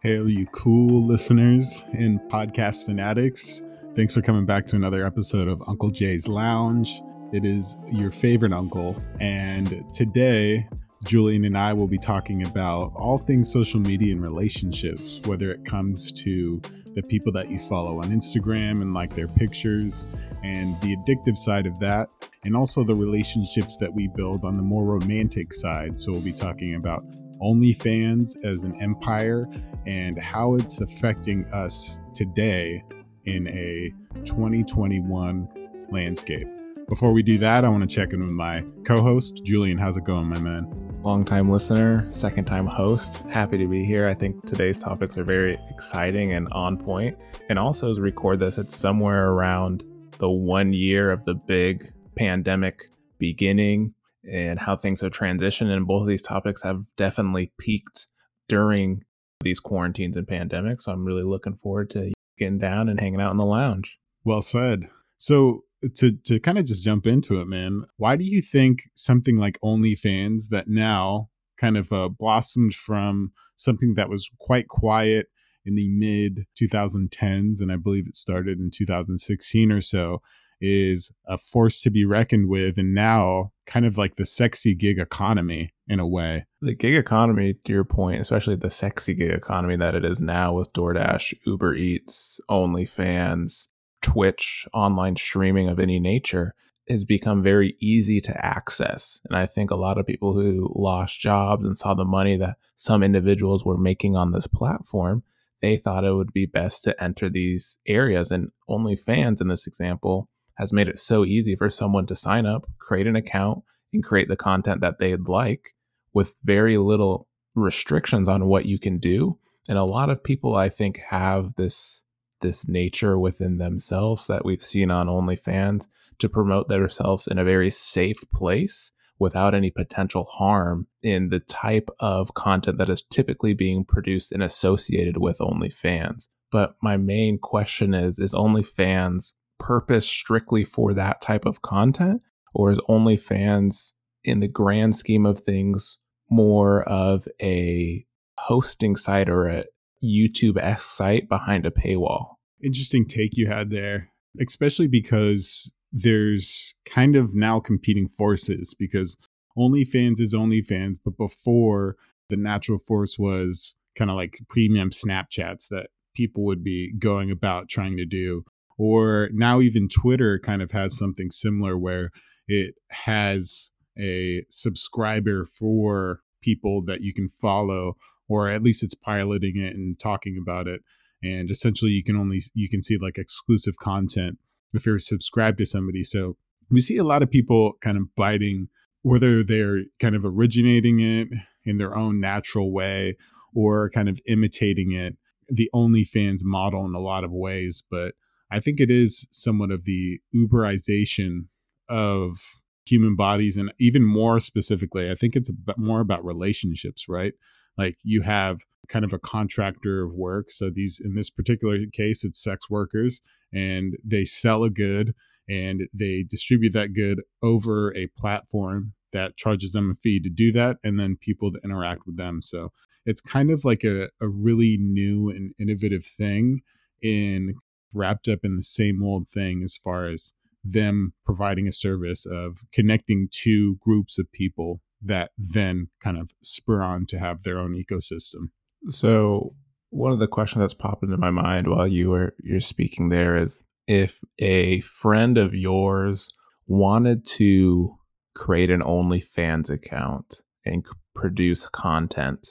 Hey, you cool listeners and podcast fanatics. Thanks for coming back to another episode of Uncle Jay's Lounge. It is your favorite uncle. And today, Julian and I will be talking about all things social media and relationships, whether it comes to the people that you follow on Instagram and like their pictures, and the addictive side of that, and also the relationships that we build on the more romantic side. So we'll be talking about OnlyFans as an empire and how it's affecting us today in a 2021 landscape. Before we do that, I want to check in with my co host, Julian. How's it going, my man? Long time listener, second time host. Happy to be here. I think today's topics are very exciting and on point. And also, we record this, it's somewhere around the one year of the big pandemic beginning and how things have transitioned. And both of these topics have definitely peaked during these quarantines and pandemics. So I'm really looking forward to getting down and hanging out in the lounge. Well said. So to to kind of just jump into it, man, why do you think something like OnlyFans that now kind of uh, blossomed from something that was quite quiet in the mid 2010s, and I believe it started in 2016 or so, is a force to be reckoned with and now kind of like the sexy gig economy in a way. The gig economy, to your point, especially the sexy gig economy that it is now with DoorDash, Uber Eats, OnlyFans, Twitch, online streaming of any nature, has become very easy to access. And I think a lot of people who lost jobs and saw the money that some individuals were making on this platform, they thought it would be best to enter these areas. And OnlyFans, in this example, has made it so easy for someone to sign up, create an account, and create the content that they'd like with very little restrictions on what you can do. And a lot of people I think have this this nature within themselves that we've seen on OnlyFans to promote themselves in a very safe place without any potential harm in the type of content that is typically being produced and associated with OnlyFans. But my main question is is OnlyFans purpose strictly for that type of content? Or is OnlyFans, in the grand scheme of things, more of a hosting site or a YouTube S site behind a paywall? Interesting take you had there, especially because there's kind of now competing forces because OnlyFans is OnlyFans, but before the natural force was kind of like premium Snapchats that people would be going about trying to do or now even Twitter kind of has something similar where it has a subscriber for people that you can follow or at least it's piloting it and talking about it. And essentially you can only you can see like exclusive content if you're subscribed to somebody. So we see a lot of people kind of biting whether they're kind of originating it in their own natural way or kind of imitating it. The OnlyFans model in a lot of ways but I think it is somewhat of the Uberization of human bodies, and even more specifically, I think it's more about relationships, right? Like you have kind of a contractor of work. So these, in this particular case, it's sex workers, and they sell a good and they distribute that good over a platform that charges them a fee to do that, and then people to interact with them. So it's kind of like a, a really new and innovative thing in wrapped up in the same old thing as far as them providing a service of connecting two groups of people that then kind of spur on to have their own ecosystem. So one of the questions that's popped into my mind while you were you're speaking there is if a friend of yours wanted to create an OnlyFans account and produce content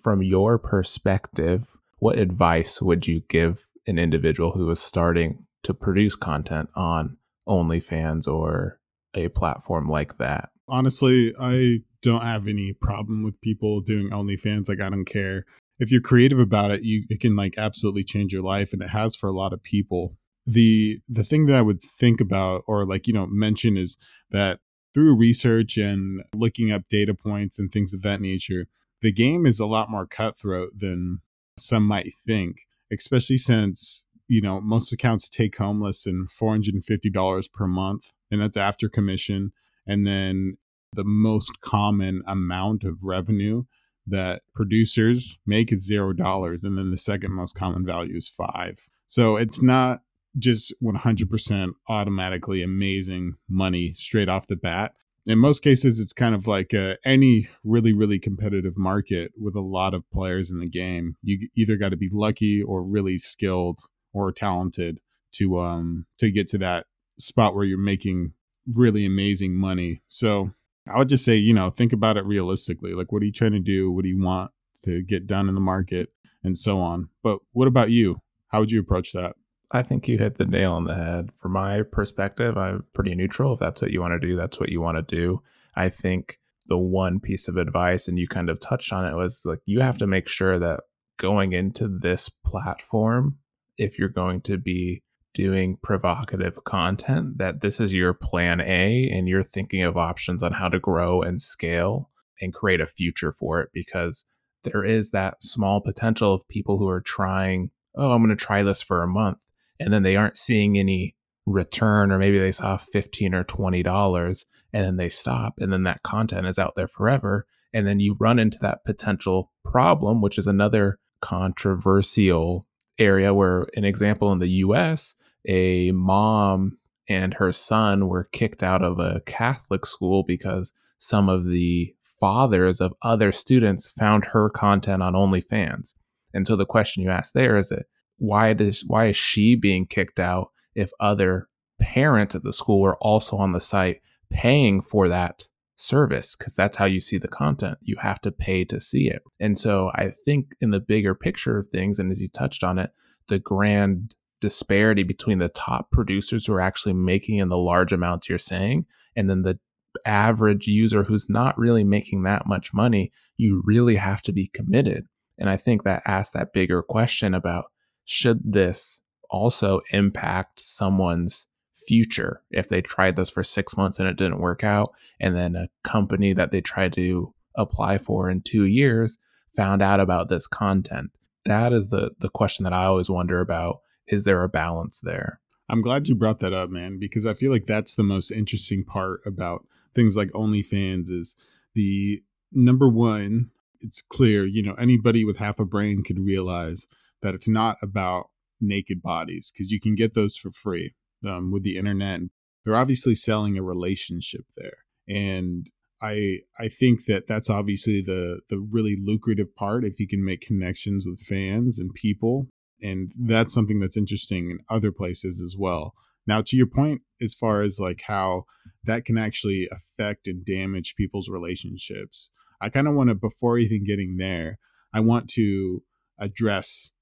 from your perspective, what advice would you give an individual who is starting to produce content on OnlyFans or a platform like that? Honestly, I don't have any problem with people doing OnlyFans. Like, I don't care. If you're creative about it, you it can like absolutely change your life, and it has for a lot of people. The the thing that I would think about or like you know mention is that through research and looking up data points and things of that nature, the game is a lot more cutthroat than some might think especially since you know most accounts take home less than $450 per month and that's after commission and then the most common amount of revenue that producers make is zero dollars, and then the second most common value is five. So it's not just 100% automatically amazing money straight off the bat. In most cases, it's kind of like uh, any really, really competitive market with a lot of players in the game. You either got to be lucky or really skilled or talented to um to get to that spot where you're making really amazing money. So I would just say, you know, think about it realistically. Like, what are you trying to do? What do you want to get done in the market, and so on. But what about you? How would you approach that? I think you hit the nail on the head. From my perspective, I'm pretty neutral. If that's what you want to do, that's what you want to do. I think the one piece of advice, and you kind of touched on it, was like you have to make sure that going into this platform, if you're going to be doing provocative content, that this is your plan A and you're thinking of options on how to grow and scale and create a future for it because there is that small potential of people who are trying, oh, I'm going to try this for a month and then they aren't seeing any return or maybe they saw 15 or 20 dollars and then they stop and then that content is out there forever and then you run into that potential problem which is another controversial area where an example in the US a mom and her son were kicked out of a Catholic school because some of the fathers of other students found her content on OnlyFans. And so the question you ask there is it why does why is she being kicked out if other parents at the school are also on the site paying for that service? Because that's how you see the content. You have to pay to see it. And so i think in the bigger picture of things and as you touched on it the grand disparity between the top producers who are actually making in the large amounts you're saying and then the average user who's not really making that much money you really have to be committed. And i think that asks that bigger question about should this also impact someone's future if they tried this for six months and it didn't work out and then a company that they tried to apply for in two years found out about this content? That is the the question that i always wonder about. Is there a balance there? I'm glad you brought that up man because i feel like that's the most interesting part about things like onlyfans is the number one it's clear you know anybody with half a brain could realize that it's not about naked bodies because you can get those for free um, with the internet. They're obviously selling a relationship there, and I I think that that's obviously the the really lucrative part if you can make connections with fans and people, and that's something that's interesting in other places as well. Now, to your point, as far as like how that can actually affect and damage people's relationships, I kind of want to before even getting there, I want to address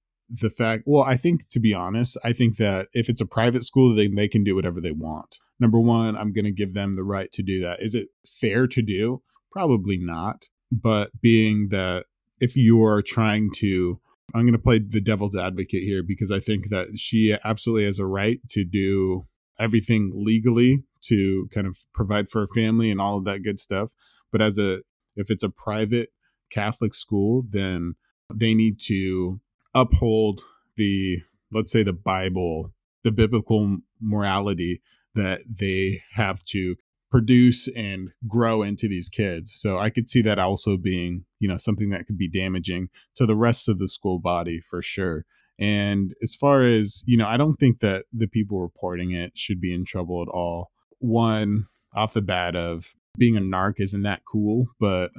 the fact well i think to be honest i think that if it's a private school then they can do whatever they want. Number one i'm going to give them the right to do that. Is it fair to do? Probably not. But being that if you are trying to i'm going to play the devil's advocate here because i think that she absolutely has a right to do everything legally to kind of provide for her family and all of that good stuff. But as a if it's a private catholic school then they need to uphold the let's say the bible the biblical morality that they have to produce and grow into these kids. So i could see that also being you know something that could be damaging to the rest of the school body for sure. And as far as you know i don't think that the people reporting it should be in trouble at all. One off the bat of being a narc isn't that cool but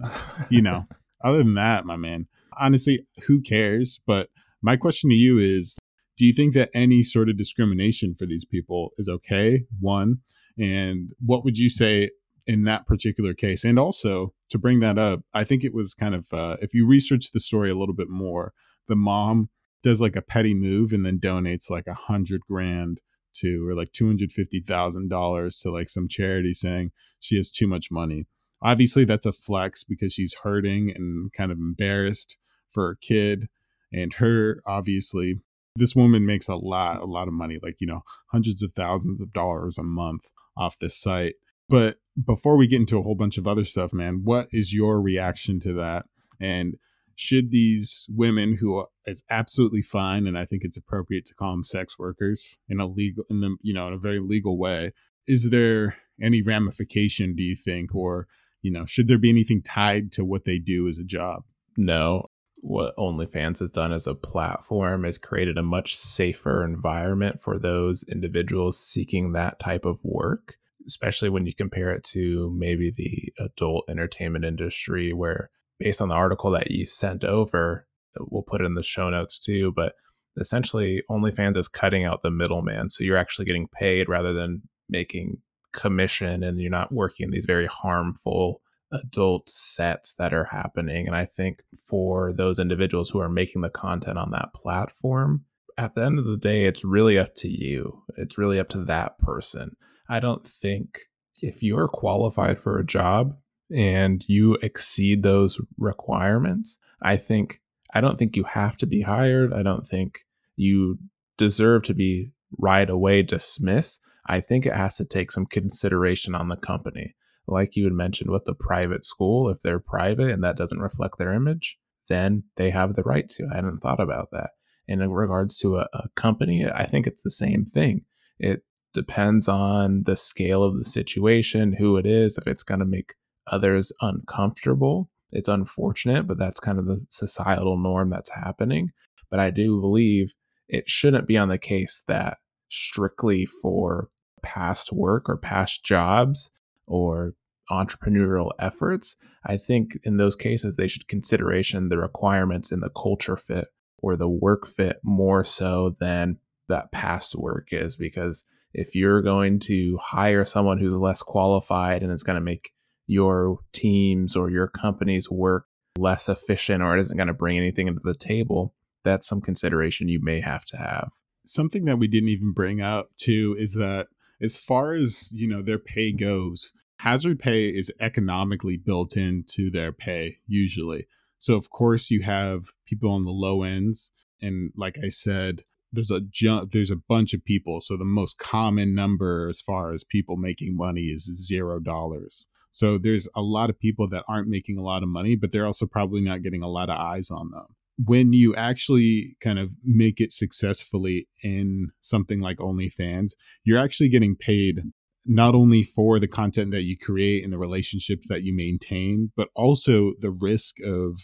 you know other than that my man honestly who cares? But my question to you is do you think that any sort of discrimination for these people is okay? One, and what would you say in that particular case? And also to bring that up, I think it was kind of uh, if you research the story a little bit more, the mom does like a petty move and then donates like a hundred grand to or like two hundred fifty thousand dollars to like some charity saying she has too much money. Obviously, that's a flex because she's hurting and kind of embarrassed for her kid and her obviously this woman makes a lot a lot of money like you know hundreds of thousands of dollars a month off this site. But before we get into a whole bunch of other stuff man what is your reaction to that? And should these women who who is absolutely fine and i think it's appropriate to call them sex workers in a legal in the you know in a very legal way is there any ramification do you think? Or you know should there be anything tied to what they do as a job? No. What OnlyFans has done as a platform is created a much safer environment for those individuals seeking that type of work, especially when you compare it to maybe the adult entertainment industry, where based on the article that you sent over, we'll put it in the show notes too, but essentially OnlyFans is cutting out the middleman. So you're actually getting paid rather than making commission and you're not working these very harmful adult sets that are happening. And I think for those individuals who are making the content on that platform, at the end of the day, it's really up to you. It's really up to that person. I don't think if you're qualified for a job and you exceed those requirements, I think, I don't think you have to be hired. I don't think you deserve to be right away dismissed. I think it has to take some consideration on the company like you had mentioned with the private school, if they're private and that doesn't reflect their image, then they have the right to. I hadn't thought about that. In regards to a, a company, I think it's the same thing. It depends on the scale of the situation, who it is, if it's going to make others uncomfortable. It's unfortunate, but that's kind of the societal norm that's happening. But I do believe it shouldn't be on the case that strictly for past work or past jobs or entrepreneurial efforts, I think in those cases they should consideration the requirements in the culture fit or the work fit more so than that past work is because if you're going to hire someone who's less qualified and it's going to make your teams or your company's work less efficient or it isn't going to bring anything into the table, that's some consideration you may have to have. Something that we didn't even bring up too is that as far as you know their pay goes hazard pay is economically built into their pay usually. So of course you have people on the low ends and like i said there's a ju- there's a bunch of people. So the most common number as far as people making money is zero dollars. So there's a lot of people that aren't making a lot of money but they're also probably not getting a lot of eyes on them. When you actually kind of make it successfully in something like OnlyFans, you're actually getting paid not only for the content that you create and the relationships that you maintain, but also the risk of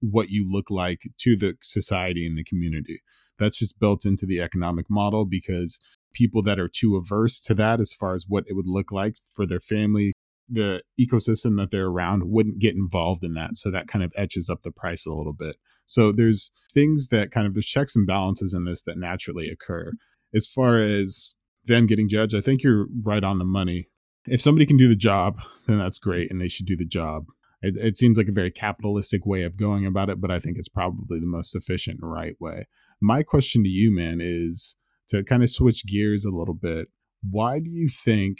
what you look like to the society and the community. That's just built into the economic model because people that are too averse to that, as far as what it would look like for their family, the ecosystem that they're around wouldn't get involved in that. So that kind of etches up the price a little bit. So there's things that kind of there's checks and balances in this that naturally occur. As far as them getting judged, I think you're right on the money. If somebody can do the job, then that's great and they should do the job. It, it seems like a very capitalistic way of going about it, but I think it's probably the most efficient and right way. My question to you, man, is to kind of switch gears a little bit. Why do you think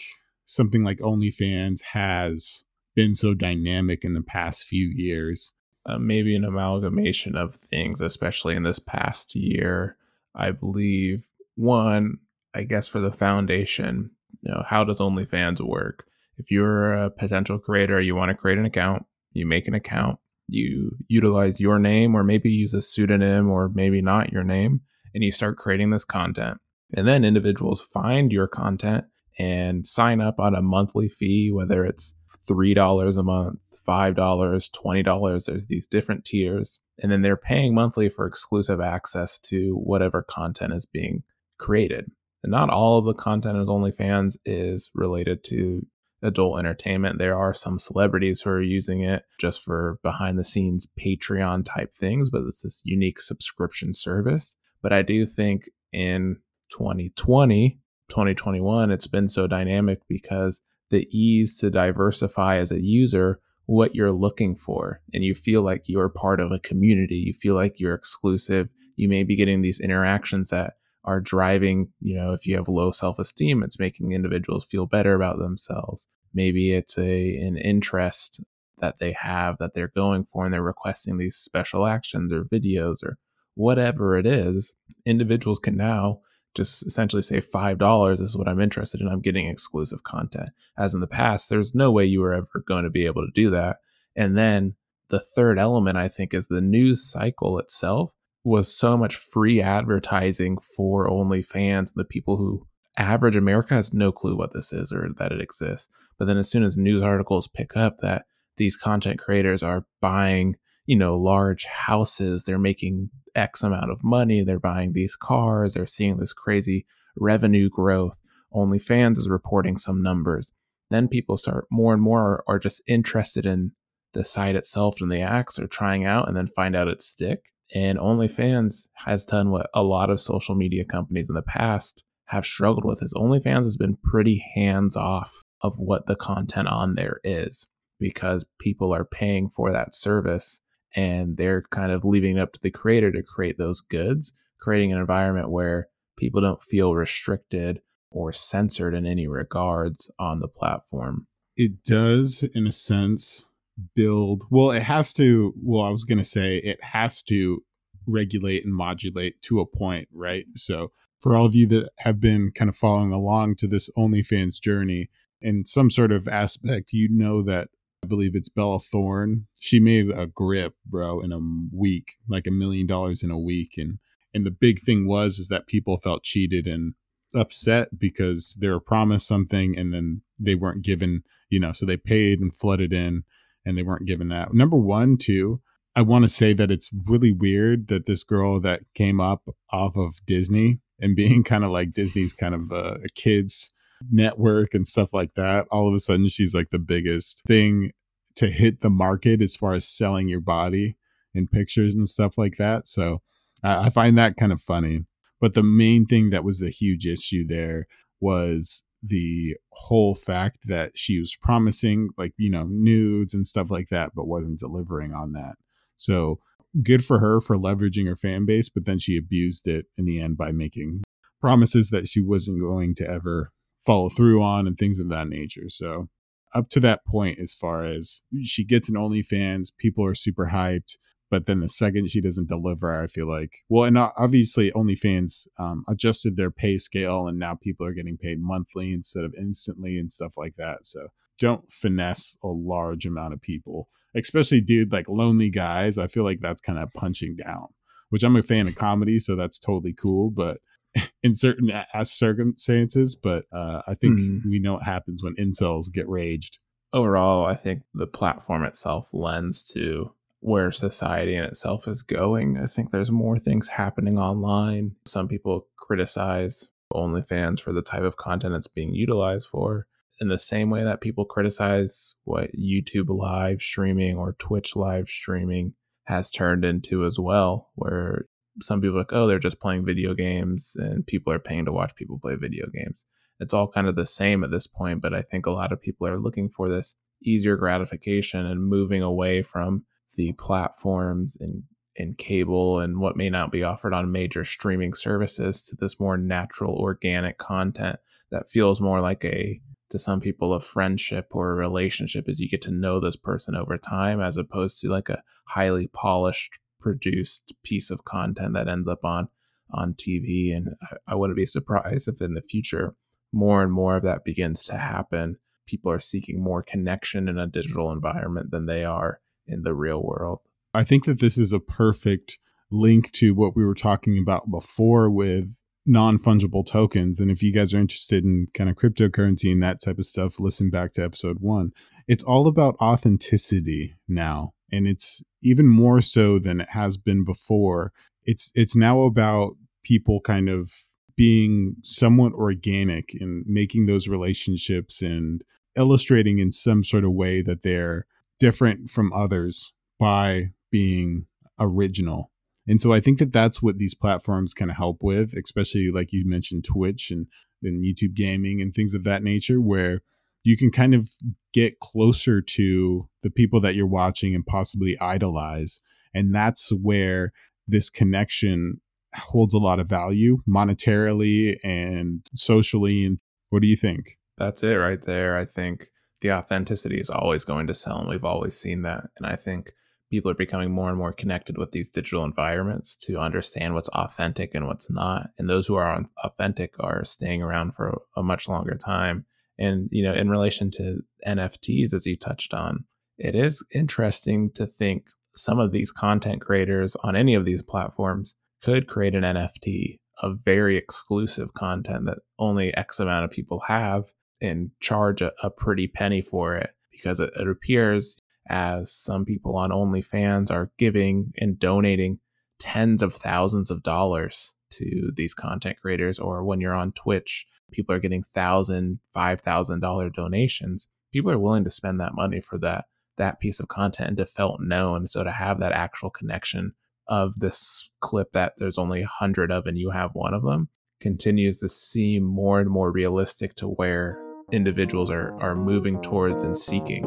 something like OnlyFans has been so dynamic in the past few years. Uh, maybe an amalgamation of things, especially in this past year. I believe one, I guess for the foundation, you know, how does OnlyFans work? If you're a potential creator, you want to create an account, you make an account, you utilize your name or maybe use a pseudonym or maybe not your name, and you start creating this content. And then individuals find your content and sign up on a monthly fee, whether it's $3 a month, $5, $20. There's these different tiers. And then they're paying monthly for exclusive access to whatever content is being created. And not all of the content of OnlyFans is related to adult entertainment. There are some celebrities who are using it just for behind the scenes Patreon type things, but it's this unique subscription service. But I do think in 2020, 2021, it's been so dynamic because the ease to diversify as a user what you're looking for and you feel like you're part of a community you feel like you're exclusive you may be getting these interactions that are driving you know if you have low self-esteem it's making individuals feel better about themselves maybe it's a an interest that they have that they're going for and they're requesting these special actions or videos or whatever it is individuals can now just essentially say five dollars is what I'm interested in. I'm getting exclusive content. As in the past, there's no way you were ever going to be able to do that. And then the third element, I think, is the news cycle itself was so much free advertising for OnlyFans. And the people who average America has no clue what this is or that it exists. But then as soon as news articles pick up that these content creators are buying, you know, large houses. They're making X amount of money. They're buying these cars. They're seeing this crazy revenue growth. OnlyFans is reporting some numbers. Then people start more and more are, just interested in the site itself and the acts are trying out and then find out it's stick. And OnlyFans has done what a lot of social media companies in the past have struggled with is OnlyFans has been pretty hands off of what the content on there is because people are paying for that service and they're kind of leaving it up to the creator to create those goods, creating an environment where people don't feel restricted or censored in any regards on the platform. It does, in a sense, build. Well, it has to. Well, I was going to say it has to regulate and modulate to a point, right? So, for all of you that have been kind of following along to this OnlyFans journey, in some sort of aspect, you know that I believe it's Bella Thorne. She made a grip, bro, in a week, like a million dollars in a week, and and the big thing was is that people felt cheated and upset because they were promised something and then they weren't given, you know, so they paid and flooded in and they weren't given that. Number one, too, I want to say that it's really weird that this girl that came up off of Disney and being kind of like Disney's kind of a, a kids network and stuff like that, all of a sudden she's like the biggest thing to hit the market as far as selling your body in pictures and stuff like that. So I find that kind of funny. But the main thing that was the huge issue there was the whole fact that she was promising like you know nudes and stuff like that but wasn't delivering on that so good for her for leveraging her fan base but then she abused it in the end by making promises that she wasn't going to ever follow through on and things of that nature so up to that point as far as she gets an OnlyFans, people are super hyped. But then the second she doesn't deliver, I feel like, well, and obviously OnlyFans um, adjusted their pay scale and now people are getting paid monthly instead of instantly and stuff like that. So don't finesse a large amount of people, especially dude, like lonely guys. I feel like that's kind of punching down, which I'm a fan of comedy. So that's totally cool. But in certain circumstances, but uh, I think mm. we know what happens when incels get raged. Overall, I think the platform itself lends to where society in itself is going. I think there's more things happening online. Some people criticize OnlyFans for the type of content it's being utilized for, in the same way that people criticize what YouTube live streaming or Twitch live streaming has turned into as well, where some people like, oh, they're just playing video games and people are paying to watch people play video games. It's all kind of the same at this point, but I think a lot of people are looking for this easier gratification and moving away from the platforms and in cable and what may not be offered on major streaming services to this more natural organic content that feels more like a to some people a friendship or a relationship as you get to know this person over time as opposed to like a highly polished produced piece of content that ends up on on TV and I, I wouldn't be surprised if in the future more and more of that begins to happen. People are seeking more connection in a digital environment than they are in the real world. I think that this is a perfect link to what we were talking about before with non fungible tokens. And if you guys are interested in kind of cryptocurrency and that type of stuff, listen back to episode one. It's all about authenticity now. And it's even more so than it has been before. It's it's now about people kind of being somewhat organic and making those relationships and illustrating in some sort of way that they're different from others by being original. And so I think that that's what these platforms kind of help with, especially like you mentioned Twitch and, and YouTube gaming and things of that nature, where you can kind of get closer to the people that you're watching and possibly idolize. And that's where this connection holds a lot of value monetarily and socially. And what do you think? That's it right there. I think the authenticity is always going to sell, and we've always seen that. And I think people are becoming more and more connected with these digital environments to understand what's authentic and what's not. And those who are authentic are staying around for a much longer time. And you know, in relation to NFTs, as you touched on, it is interesting to think some of these content creators on any of these platforms could create an NFT of very exclusive content that only X amount of people have and charge a, a pretty penny for it because it, it appears as some people on OnlyFans are giving and donating tens of thousands of dollars to these content creators, or when you're on Twitch, people are getting thousand, five thousand dollar donations. People are willing to spend that money for that that piece of content and to felt known. So to have that actual connection of this clip that there's only a hundred of and you have one of them continues to seem more and more realistic to where individuals are are moving towards and seeking.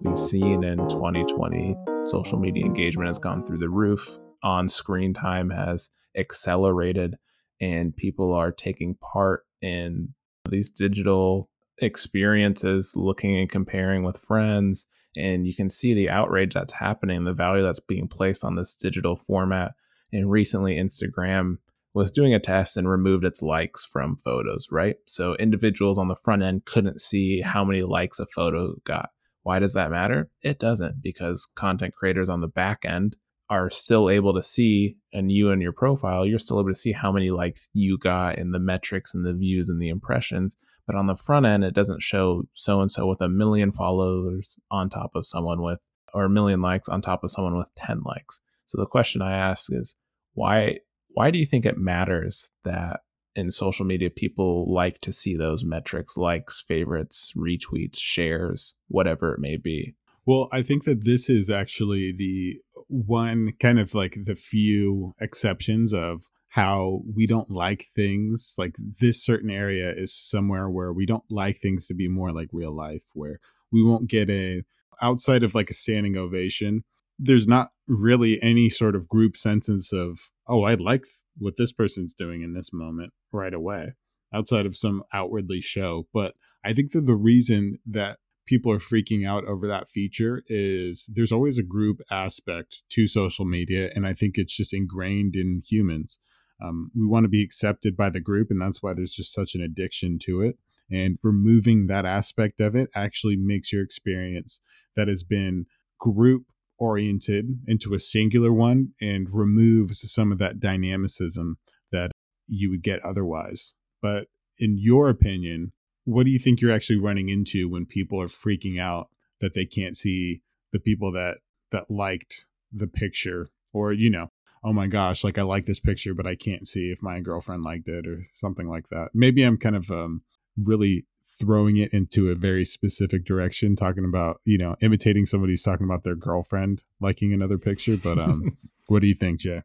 We've seen in 2020 social media engagement has gone through the roof, on screen time has accelerated, and people are taking part in these digital experiences, looking and comparing with friends. And you can see the outrage that's happening, the value that's being placed on this digital format. And recently, Instagram was doing a test and removed its likes from photos, right? So individuals on the front end couldn't see how many likes a photo got. Why does that matter? It doesn't because content creators on the back end are still able to see, and you and your profile, you're still able to see how many likes you got and the metrics and the views and the impressions. But on the front end, it doesn't show so and so with a million followers on top of someone with, or a million likes on top of someone with 10 likes. So the question I ask is why why do you think it matters that in social media people like to see those metrics likes favorites retweets shares whatever it may be? Well i think that this is actually the one kind of like the few exceptions of how we don't like things. Like this certain area is somewhere where we don't like things to be more like real life where we won't get a outside of like a standing ovation there's not really any sort of group sentence of oh i like what this person's doing in this moment right away outside of some outwardly show. But i think that the reason that people are freaking out over that feature is there's always a group aspect to social media and i think it's just ingrained in humans. Um, we want to be accepted by the group and that's why there's just such an addiction to it. And removing that aspect of it actually makes your experience that has been group oriented into a singular one and removes some of that dynamicism that you would get otherwise. But in your opinion, what do you think you're actually running into when people are freaking out that they can't see the people that that liked the picture or you know oh my gosh like i like this picture but i can't see if my girlfriend liked it or something like that maybe i'm kind of um, really throwing it into a very specific direction, talking about, you know, imitating somebody who's talking about their girlfriend liking another picture. But um, what do you think, Jay?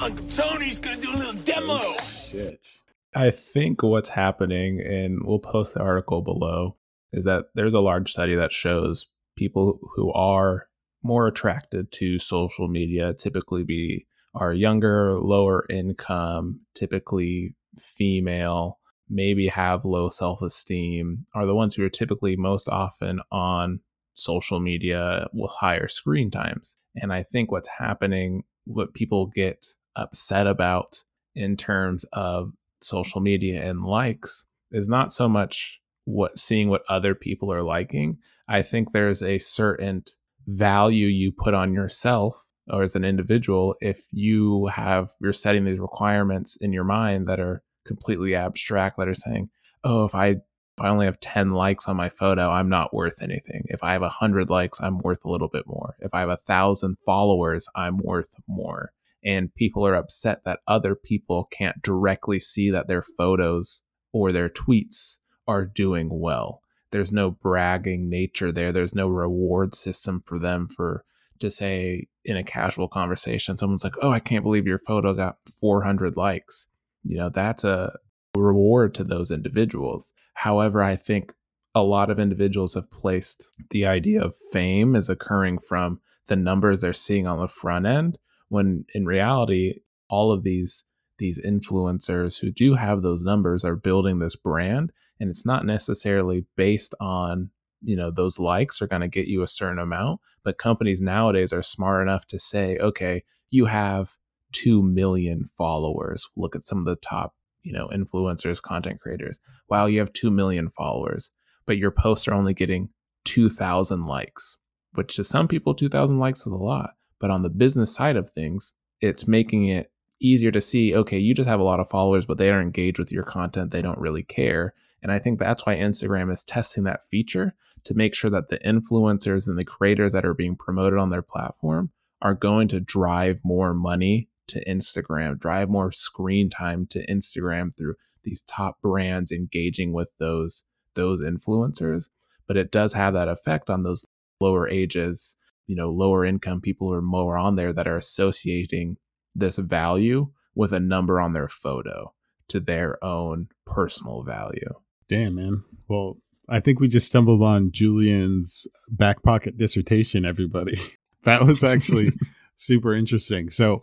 Uncle Tony's gonna do a little demo. Oh, shit. I think what's happening, and we'll post the article below, is that there's a large study that shows people who are more attracted to social media typically be are younger, lower income, typically female, maybe have low self esteem are the ones who are typically most often on social media with higher screen times. And I think what's happening, what people get upset about in terms of social media and likes is not so much what seeing what other people are liking. I think there's a certain value you put on yourself or as an individual if you have you're setting these requirements in your mind that are completely abstract that are saying, oh, if I if I only have 10 likes on my photo, I'm not worth anything. If I have 100 likes, I'm worth a little bit more. If I have a thousand followers, I'm worth more. And people are upset that other people can't directly see that their photos or their tweets are doing well. There's no bragging nature there. There's no reward system for them for to say in a casual conversation, someone's like, Oh, I can't believe your photo got 400 likes you know that's a reward to those individuals. However i think a lot of individuals have placed the idea of fame as occurring from the numbers they're seeing on the front end when in reality all of these these influencers who do have those numbers are building this brand and it's not necessarily based on you know those likes are going to get you a certain amount but companies nowadays are smart enough to say okay you have 2 million followers. Look at some of the top, you know, influencers, content creators. Wow, you have 2 million followers, but your posts are only getting 2,000 likes, which to some people, 2,000 likes is a lot. But on the business side of things, it's making it easier to see, okay, you just have a lot of followers, but they are engaged with your content. They don't really care. And I think that's why Instagram is testing that feature to make sure that the influencers and the creators that are being promoted on their platform are going to drive more money to Instagram, drive more screen time to Instagram through these top brands engaging with those those influencers. But it does have that effect on those lower ages, you know, lower income people who are more on there that are associating this value with a number on their photo to their own personal value. Damn, man. Well, I think we just stumbled on Julian's back pocket dissertation, everybody. that was actually super interesting. So,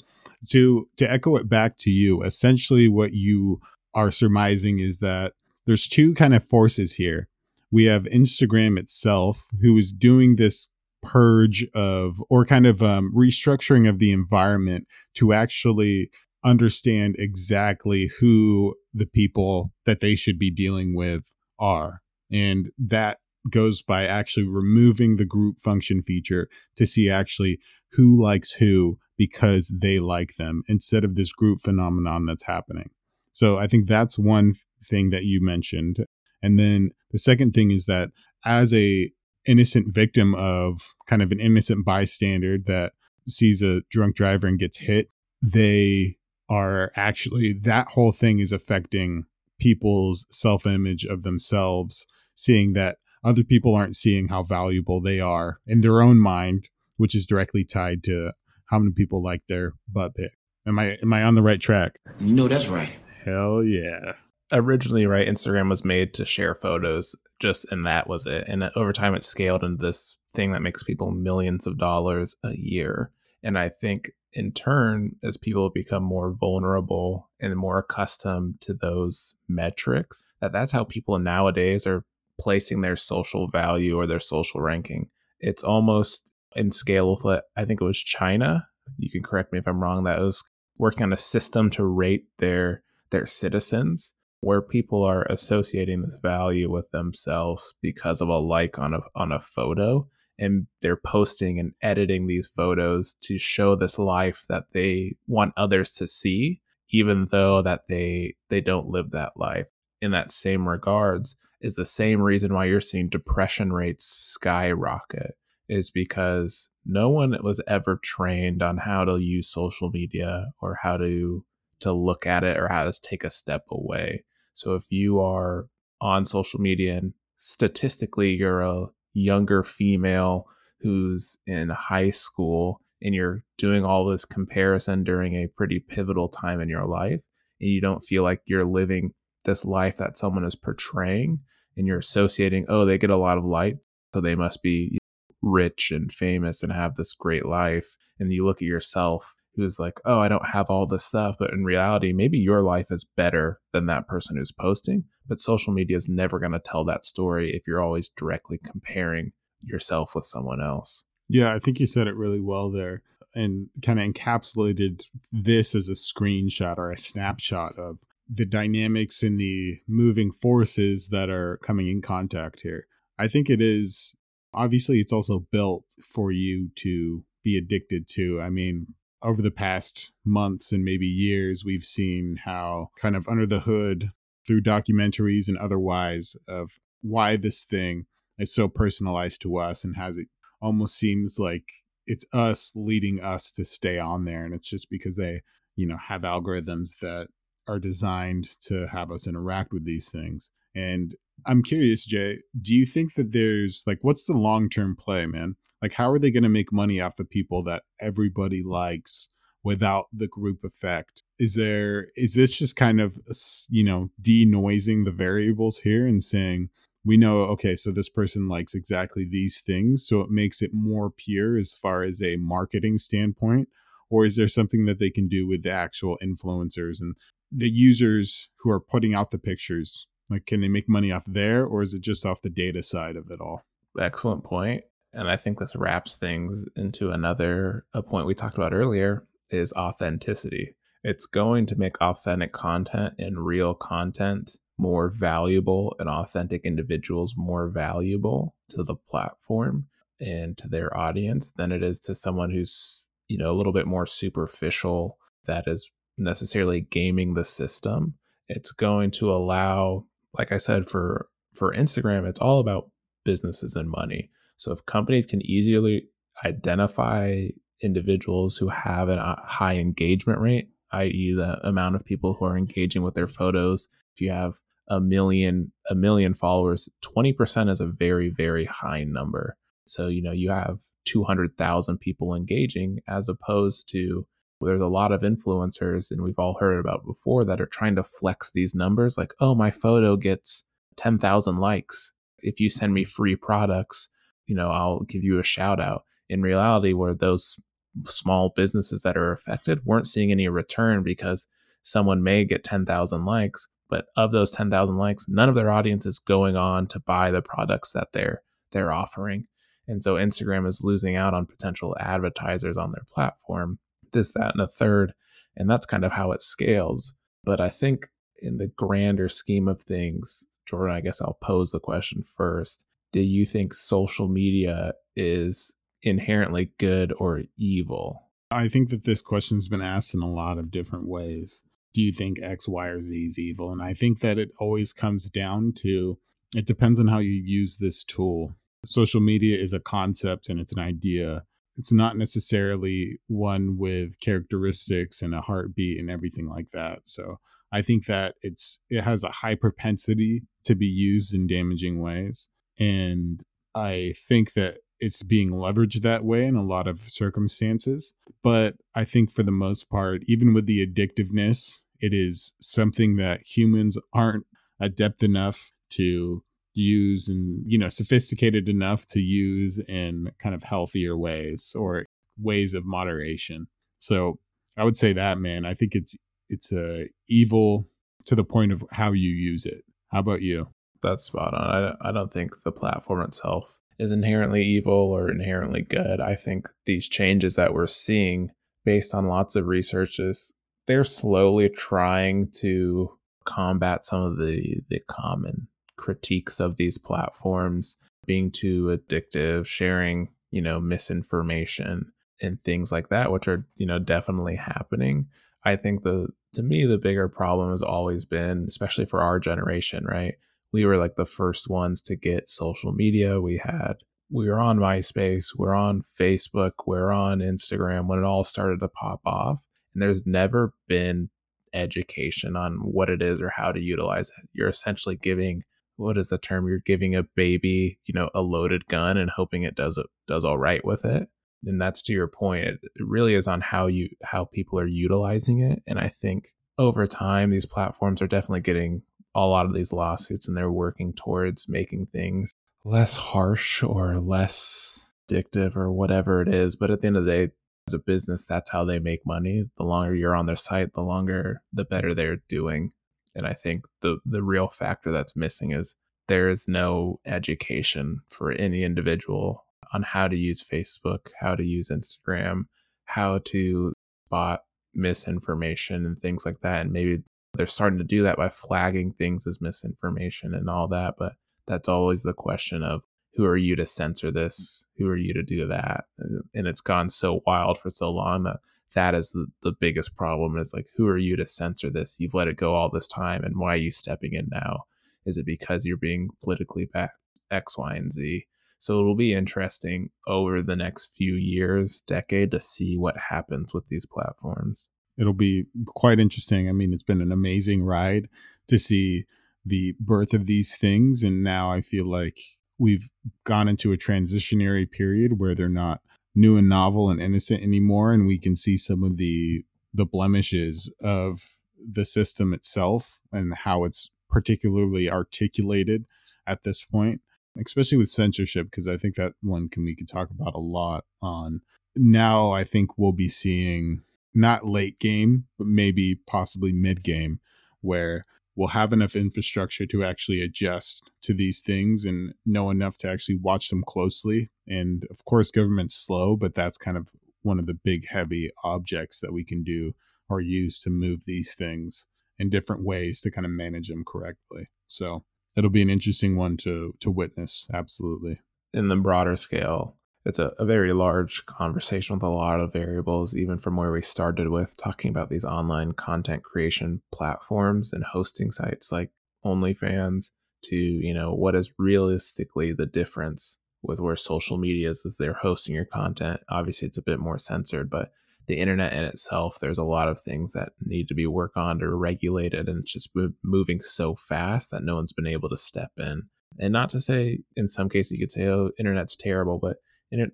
to to echo it back to you, essentially what you are surmising is that there's two kind of forces here. We have Instagram itself, who is doing this purge of or kind of um, restructuring of the environment to actually understand exactly who the people that they should be dealing with are. And that goes by actually removing the group function feature to see actually who likes who because they like them instead of this group phenomenon that's happening. So I think that's one thing that you mentioned. And then the second thing is that as a innocent victim of kind of an innocent bystander that sees a drunk driver and gets hit, they are actually that whole thing is affecting people's self-image of themselves, seeing that other people aren't seeing how valuable they are in their own mind, which is directly tied to how many people like their butt pic. Am I am I on the right track? You know that's right. Hell yeah. Originally, right, Instagram was made to share photos, just and that was it. And over time, it scaled into this thing that makes people millions of dollars a year. And I think in turn, as people become more vulnerable and more accustomed to those metrics, that that's how people nowadays are placing their social value or their social ranking. It's almost in scale with what I think it was China. You can correct me if I'm wrong. That was working on a system to rate their their citizens, where people are associating this value with themselves because of a like on a on a photo, and they're posting and editing these photos to show this life that they want others to see, even though that they they don't live that life. In that same regards, is the same reason why you're seeing depression rates skyrocket is because no one was ever trained on how to use social media or how to to look at it or how to take a step away. So if you are on social media and statistically you're a younger female who's in high school and you're doing all this comparison during a pretty pivotal time in your life and you don't feel like you're living this life that someone is portraying and you're associating oh they get a lot of light so they must be rich and famous and have this great life and you look at yourself who's like oh i don't have all this stuff but in reality maybe your life is better than that person who's posting but social media is never going to tell that story if you're always directly comparing yourself with someone else yeah i think you said it really well there and kind of encapsulated this as a screenshot or a snapshot of the dynamics and the moving forces that are coming in contact here. I think it is obviously it's also built for you to be addicted to. I mean, over the past months and maybe years, we've seen how kind of under the hood through documentaries and otherwise of why this thing is so personalized to us and has it almost seems like it's us leading us to stay on there and it's just because they you know have algorithms that are designed to have us interact with these things. And I'm curious, Jay, do you think that there's like, what's the long term play, man? Like, how are they going to make money off the people that everybody likes without the group effect? Is there, is this just kind of, uh, you know, denoising the variables here and saying, we know, okay, so this person likes exactly these things. So it makes it more pure as far as a marketing standpoint or is there something that they can do with the actual influencers and the users who are putting out the pictures like can they make money off there or is it just off the data side of it all excellent point and i think this wraps things into another a point we talked about earlier is authenticity it's going to make authentic content and real content more valuable and authentic individuals more valuable to the platform and to their audience than it is to someone who's you know a little bit more superficial that is necessarily gaming the system. It's going to allow, like I said, for for Instagram, it's all about businesses and money. So if companies can easily identify individuals who have a uh, high engagement rate, i.e., the amount of people who are engaging with their photos, if you have a million a million followers, 20% is a very very high number. So, you know, you have 200,000 people engaging as opposed to there's a lot of influencers and we've all heard about before that are trying to flex these numbers like, "Oh, my photo gets 10,000 likes. If you send me mm-hmm. free products, you know, I'll give you a shout out." In reality, where those small businesses that are affected weren't seeing any return because someone may get 10,000 likes, but of those 10,000 likes, none of their audience is going on to buy the products that they're they're offering. And so Instagram is losing out on potential advertisers on their platform, this, that, and a third. And that's kind of how it scales. But I think in the grander scheme of things, Jordan, I guess I'll pose the question first. Do you think social media is inherently good or evil? I think that this question's been asked in a lot of different ways. Do you think X, Y, or Z is evil? And I think that it always comes down to it depends on how you use this tool social media is a concept and it's an idea. It's not necessarily one with characteristics and a heartbeat and everything like that. So I think that it's it has a high propensity to be used in damaging ways. And I think that it's being leveraged that way in a lot of circumstances. But I think for the most part, even with the addictiveness, it is something that humans aren't adept enough to use and you know sophisticated enough to use in kind of healthier ways or ways of moderation. So i would say that man. I think it's it's a evil to the point of how you use it. How about you? That's spot on. I, I don't think the platform itself is inherently evil or inherently good. I think these changes that we're seeing based on lots of research is they're slowly trying to combat some of the the common critiques of these platforms being too addictive, sharing, you know, misinformation and things like that, which are, you know, definitely happening. I think the to me the bigger problem has always been, especially for our generation, right? We were like the first ones to get social media. We had we were on MySpace, we're on Facebook, we're on Instagram when it all started to pop off. And there's never been education on what it is or how to utilize it. You're essentially giving what is the term? You're giving a baby, you know, a loaded gun and hoping it does it does all right with it. And that's to your point. It, really is on how you how people are utilizing it. And I think over time, these platforms are definitely getting a lot of these lawsuits, and they're working towards making things less harsh or less addictive or whatever it is. But at the end of the day, as a business, that's how they make money. The longer you're on their site, the longer, the better they're doing. And I think the the real factor that's missing is there is no education for any individual on how to use Facebook, how to use Instagram, how to spot misinformation and things like that. And maybe they're starting to do that by flagging things as misinformation and all that. But that's always the question of who are you to censor this? Who are you to do that? Uh, and it's gone so wild for so long that that is the, the biggest problem is like who are you to censor this? You've let it go all this time and why are you stepping in now? Is it because you're being politically backed x y and z? So it'll be interesting over the next few years decade to see what happens with these platforms. It'll be quite interesting. I mean it's been an amazing ride to see the birth of these things and now i feel like we've gone into a transitionary period where they're not new and novel and innocent anymore and we can see some of the the blemishes of the system itself and how it's particularly articulated at this point especially with censorship because i think that one can we could talk about a lot on. Now i think we'll be seeing not late game but maybe possibly mid game where will have enough infrastructure to actually adjust to these things and know enough to actually watch them closely. And of course, government's slow, but that's kind of one of the big, heavy objects that we can do or use to move these things in different ways to kind of manage them correctly. So it'll be an interesting one to to witness. Absolutely. In the broader scale, it's a, a very large conversation with a lot of variables, even from where we started with talking about these online content creation platforms and hosting sites like OnlyFans to, you know, what is realistically the difference with where social media is as they're hosting your content. Obviously, it's a bit more censored, but the internet in itself, there's a lot of things that need to be worked on or regulated, and it's just moving so fast that no one's been able to step in. And not to say, in some cases, you could say, "Oh, internet's terrible," but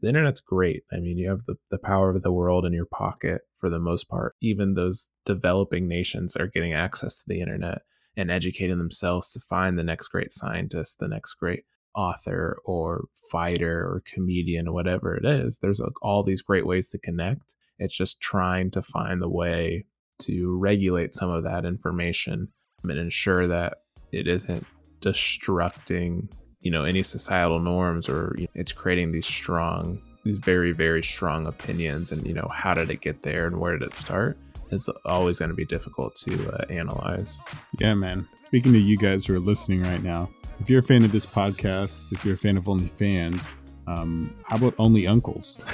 the internet's great. I mean, you have the, the power of the world in your pocket for the most part. Even those developing nations are getting access to the internet and educating themselves to find the next great scientist, the next great author or fighter or comedian, or whatever it is. There's all these great ways to connect. It's just trying to find the way to regulate some of that information and ensure that it isn't destructing you know any societal norms or you know, it's creating these strong these very very strong opinions and you know how did it get there and where did it start is always going to be difficult to uh, analyze. Yeah man. Speaking to you guys who are listening right now if you're a fan of this podcast if you're a fan of onlyfans um, how about only uncles?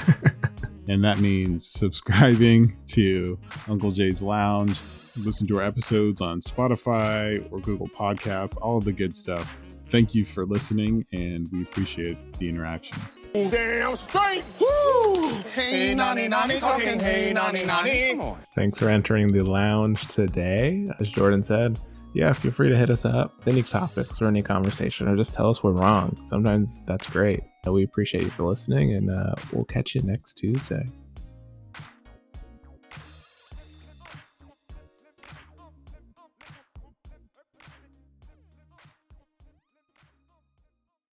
And that means subscribing to uncle jay's lounge listen to our episodes on spotify or google podcasts all of the good stuff thank you for listening, and we appreciate the interactions. Damn straight! Woo! Hey, nani, nani, talking, hey, nani, nani. Thanks for entering the lounge today. As Jordan said, yeah, feel free to hit us up with any topics or any conversation, or just tell us we're wrong. Sometimes that's great. We appreciate you for listening, and uh, we'll catch you next Tuesday.